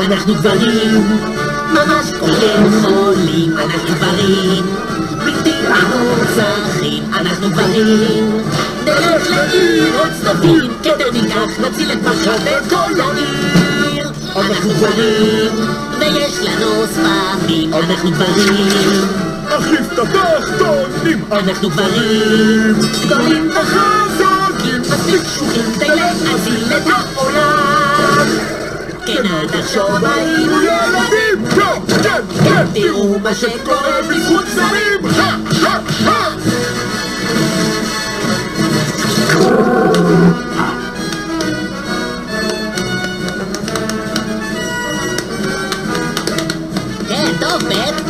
אנחנו גברים, ממש כולם חולים, אנחנו גברים, בלתי מנוצחים, אנחנו גברים. נלך לעיר עוד צדדים, כתר ניקח, נציל את פחד ואת כל העיר. אנחנו גברים, ויש לנו ספרים, אנחנו גברים. נחליף את התחתונים! אנחנו גברים, גברים וחזקים, מספיק קשוחים כדי להציל את העולם. כן, אל תחשוב היינו ילדים, כן, כן, כן! תראו מה שקורה בזכות זרים. הא, הא, הא! כן, טוב, בן.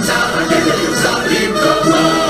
the top of